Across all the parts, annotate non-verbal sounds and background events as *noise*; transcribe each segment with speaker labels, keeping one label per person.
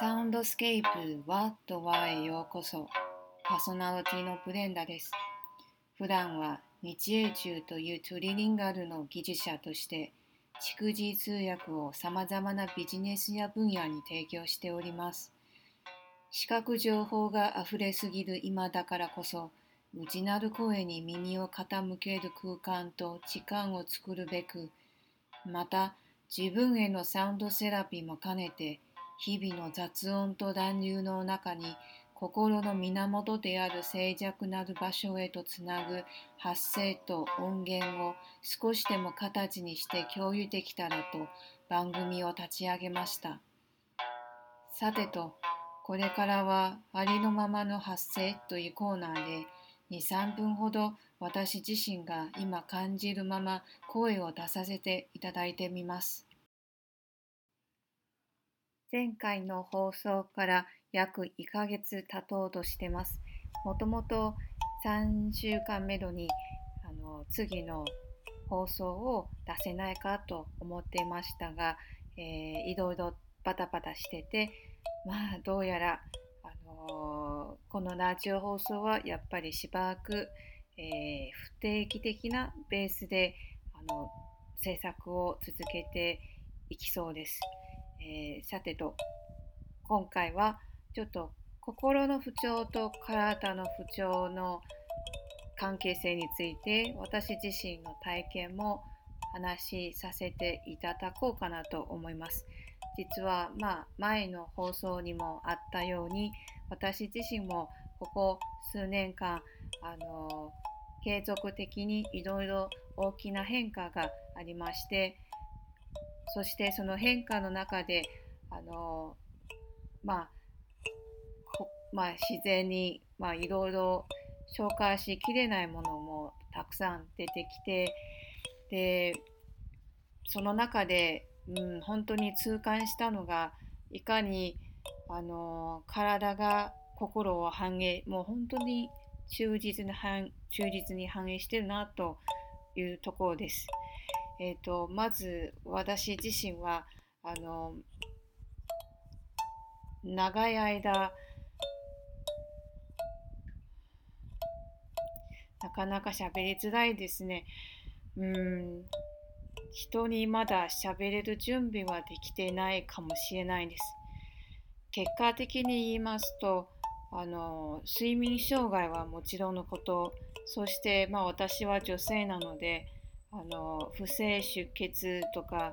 Speaker 1: サウンドスケープワットワへようこそ。パーソナリティのブレンダです。普段は日英中というトリリンガルの技術者として蓄字通訳をさまざまなビジネスや分野に提供しております。視覚情報があふれすぎる今だからこそ内なる声に耳を傾ける空間と時間を作るべくまた自分へのサウンドセラピーも兼ねて日々の雑音と乱流の中に心の源である静寂なる場所へとつなぐ発声と音源を少しでも形にして共有できたらと番組を立ち上げました。さてと、これからはありのままの発声というコーナーで2、3分ほど私自身が今感じるまま声を出させていただいてみます。前回の放送から約1ヶ月経とうとしてます。もともと3週間めどにあの次の放送を出せないかと思っていましたが、えー、いろいろバタバタしてて、まあどうやら、あのー、このラジオ放送はやっぱりしばらく、えー、不定期的なベースであの制作を続けていきそうです。えー、さてと今回はちょっと心の不調と体の不調の関係性について私自身の体験も話しさせていただこうかなと思います。実はまあ前の放送にもあったように私自身もここ数年間あの継続的にいろいろ大きな変化がありましてそしてその変化の中であのまあまあ、自然に、まあ、いろいろ紹介しきれないものもたくさん出てきてでその中で、うん、本当に痛感したのがいかにあの体が心を反映もう本当に忠実に忠実に反映してるなというところです。えーと、まず私自身はあの長い間なかなか喋りづらいですね。うん人にまだ喋れる準備はできていないかもしれないです。結果的に言いますとあの睡眠障害はもちろんのことそして、まあ、私は女性なのであの不正出血とか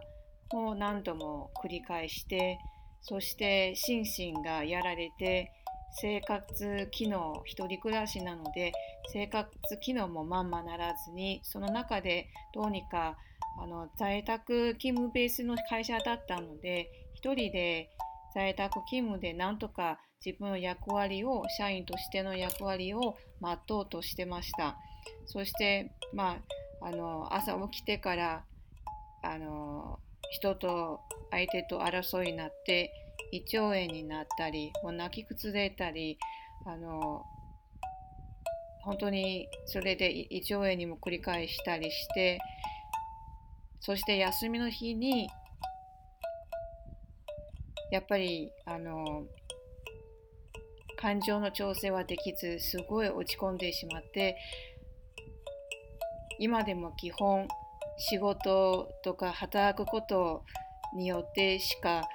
Speaker 1: も何度も繰り返してそして心身がやられて生活機能一人暮らしなので生活機能もまんまならずにその中でどうにかあの在宅勤務ベースの会社だったので一人で在宅勤務でなんとか自分の役割を社員としての役割を全うとしてました。そしてまああの朝起きてからあの人と相手と争いになって胃腸炎になったりもう泣き崩れたりあの本当にそれで胃腸炎にも繰り返したりしてそして休みの日にやっぱりあの感情の調整はできずすごい落ち込んでしまって今でも基本仕事とか働くことによってしか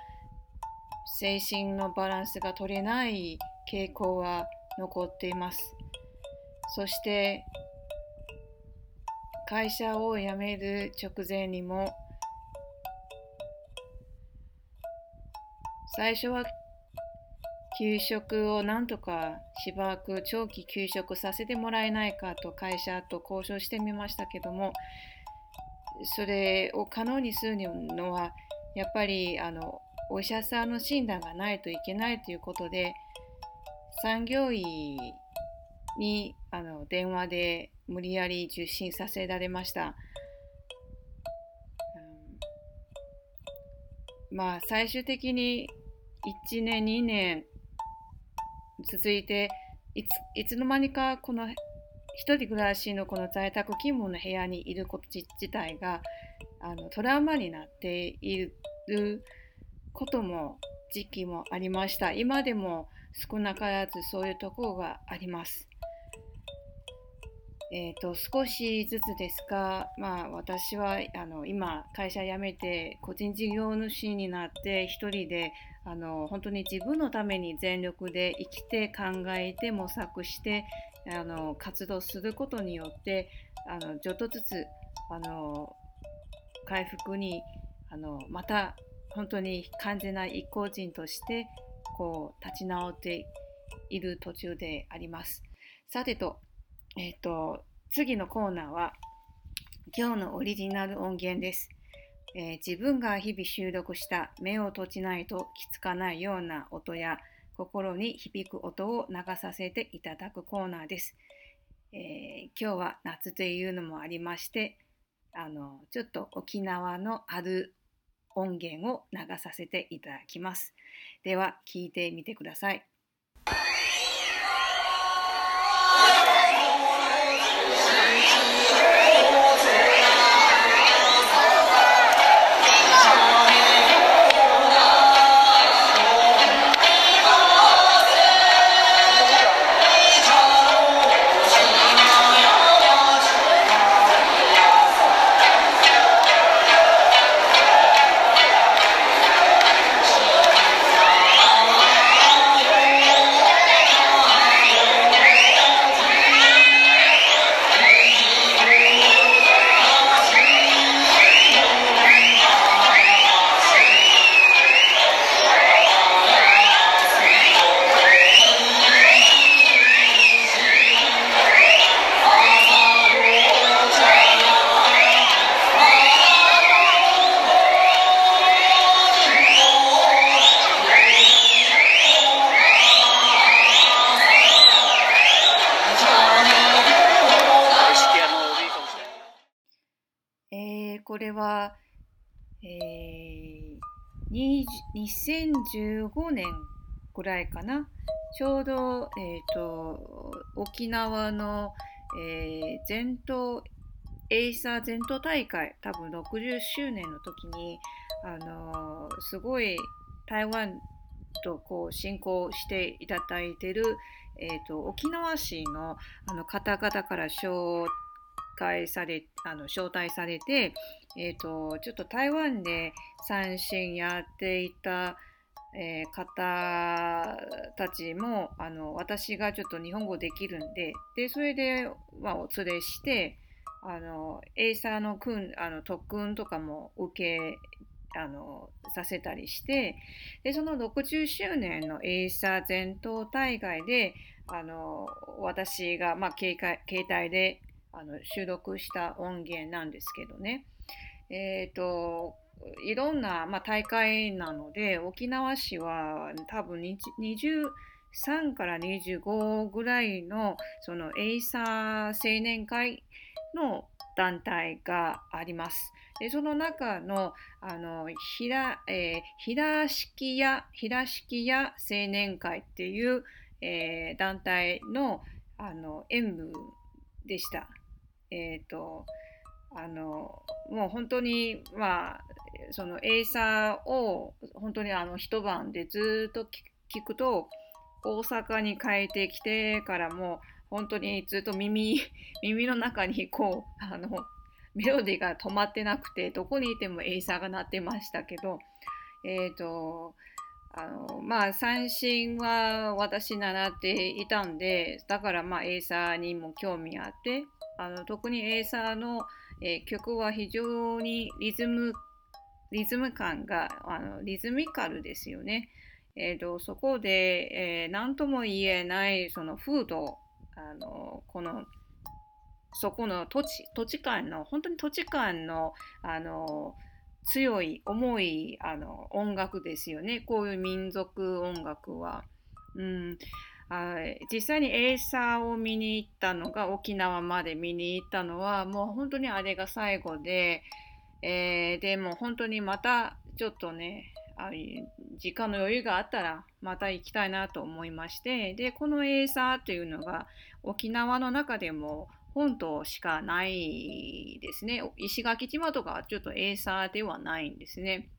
Speaker 1: 精神のバランスが取れない傾向は残っています。そして会社を辞める直前にも最初は給食をなんとかしばらく長期休職させてもらえないかと会社と交渉してみましたけどもそれを可能にするのはやっぱりあのお医者さんの診断がないといけないということで産業医にあの電話で無理やり受診させられました。うん、まあ最終的に1年2年続いていついつの間にかこの一人暮らしのこの在宅勤務の部屋にいること自体があのトラウマになっていることも時期もありました。今でも少なからずそういうところがあります。えーと、少しずつですが、まあ、私はあの今会社辞めて個人事業主になって一人であの本当に自分のために全力で生きて考えて模索してあの活動することによってあのちょっとずつあの回復にあのまた本当に完全な一個人としてこう立ち直っている途中であります。さてと、えっ、と、次のコーナーは今日のオリジナル音源です。えー、自分が日々収録した目を閉じないと気づかないような音や心に響く音を流させていただくコーナーです。えー、今日は夏というのもありましてあのちょっと沖縄のある音源を流させていただきます。では聞いてみてください。これは、えー、2015年ぐらいかな。ちょうど、えーと、沖縄の、えー、全島エイサー全島大会多分60周年の時に、あのー、すごい台湾とこう進行していただいてる、えーと、沖縄市のあの方々から紹介されあの招待されて、えーと、ちょっと台湾で三線やっていた、えー、方たちもあの私がちょっと日本語できるんででそれで、まあ、お連れしてあのエイサーの訓あの特訓とかも受けあのさせたりしてでその60周年のエイサー全島大会であの私が、まあ、携帯であの収録した音源なんですけどね。えっ、ー、と、いろんな、まあ、大会なので、沖縄市は多分23から25ぐらいのそのエイサー青年会の団体があります。でその中のあの平、えー、平敷屋平敷屋青年会っていう、えー、団体のあの演舞でした。えっ、ー、とあのもう本当にまあそのエイサーを本当にあの一晩でずっと聞くと大阪に帰ってきてからも本当にずっと耳 *laughs* 耳の中にこうあのメロディーが止まってなくてどこにいてもエイサーが鳴ってましたけどえっ、ー、とあのまあ三線は私習っていたんでだからまあエイサーにも興味あってあの特にエイサーのえー、曲は非常にリズムリズム感があのリズミカルですよね。えーと、そこで、えー、何とも言えないその風土あのこのそこの土地土地感の本当に土地感のあの強い重いあの音楽ですよねこういう民族音楽は。うんはい実際にエイサーを見に行ったのが沖縄まで見に行ったのはもう本当にあれが最後で、えー、でも本当にまたちょっとねあ時間の余裕があったらまた行きたいなと思いましてでこのエイサーというのが沖縄の中でも本島しかないですね石垣島とかはちょっとエイサーではないんですね。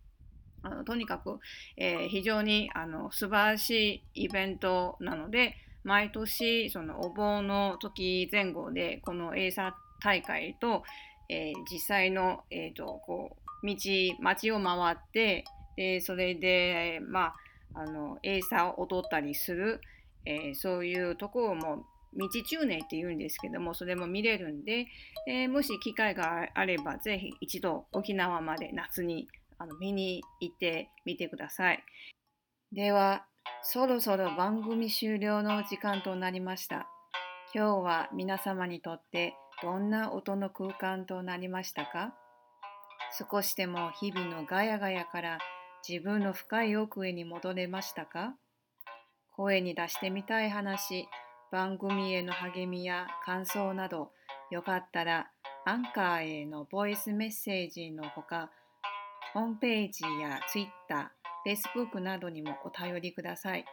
Speaker 1: あのとにかく、えー、非常にあの素晴らしいイベントなので毎年そのお盆の時前後でこのエイサー大会と、えー、実際の、えーと、こう道街を回ってでそれで、まあ、あのエイサーを踊ったりする、えー、そういうところも道中年って言うんですけどもそれも見れるんで、えー、もし機会があればぜひ一度沖縄まで夏にあの見に行ってみてください。ではそろそろ番組終了の時間となりました。今日は皆様にとってどんな音の空間となりましたか？少しでも日々のガヤガヤから自分の深い奥へに戻れましたか？声に出してみたい話、番組への励みや感想など、よかったらアンカーへのボイスメッセージのほか、ホームページや Twitter、Facebook などにもお便りください。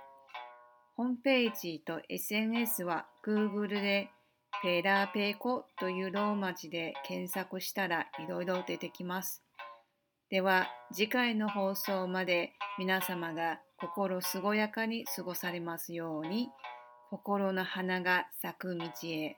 Speaker 1: ホームページと SNS は Google でペラペコというローマ字で検索したらいろいろ出てきます。では次回の放送まで皆様が心健やかに過ごされますように。心の花が咲く道へ。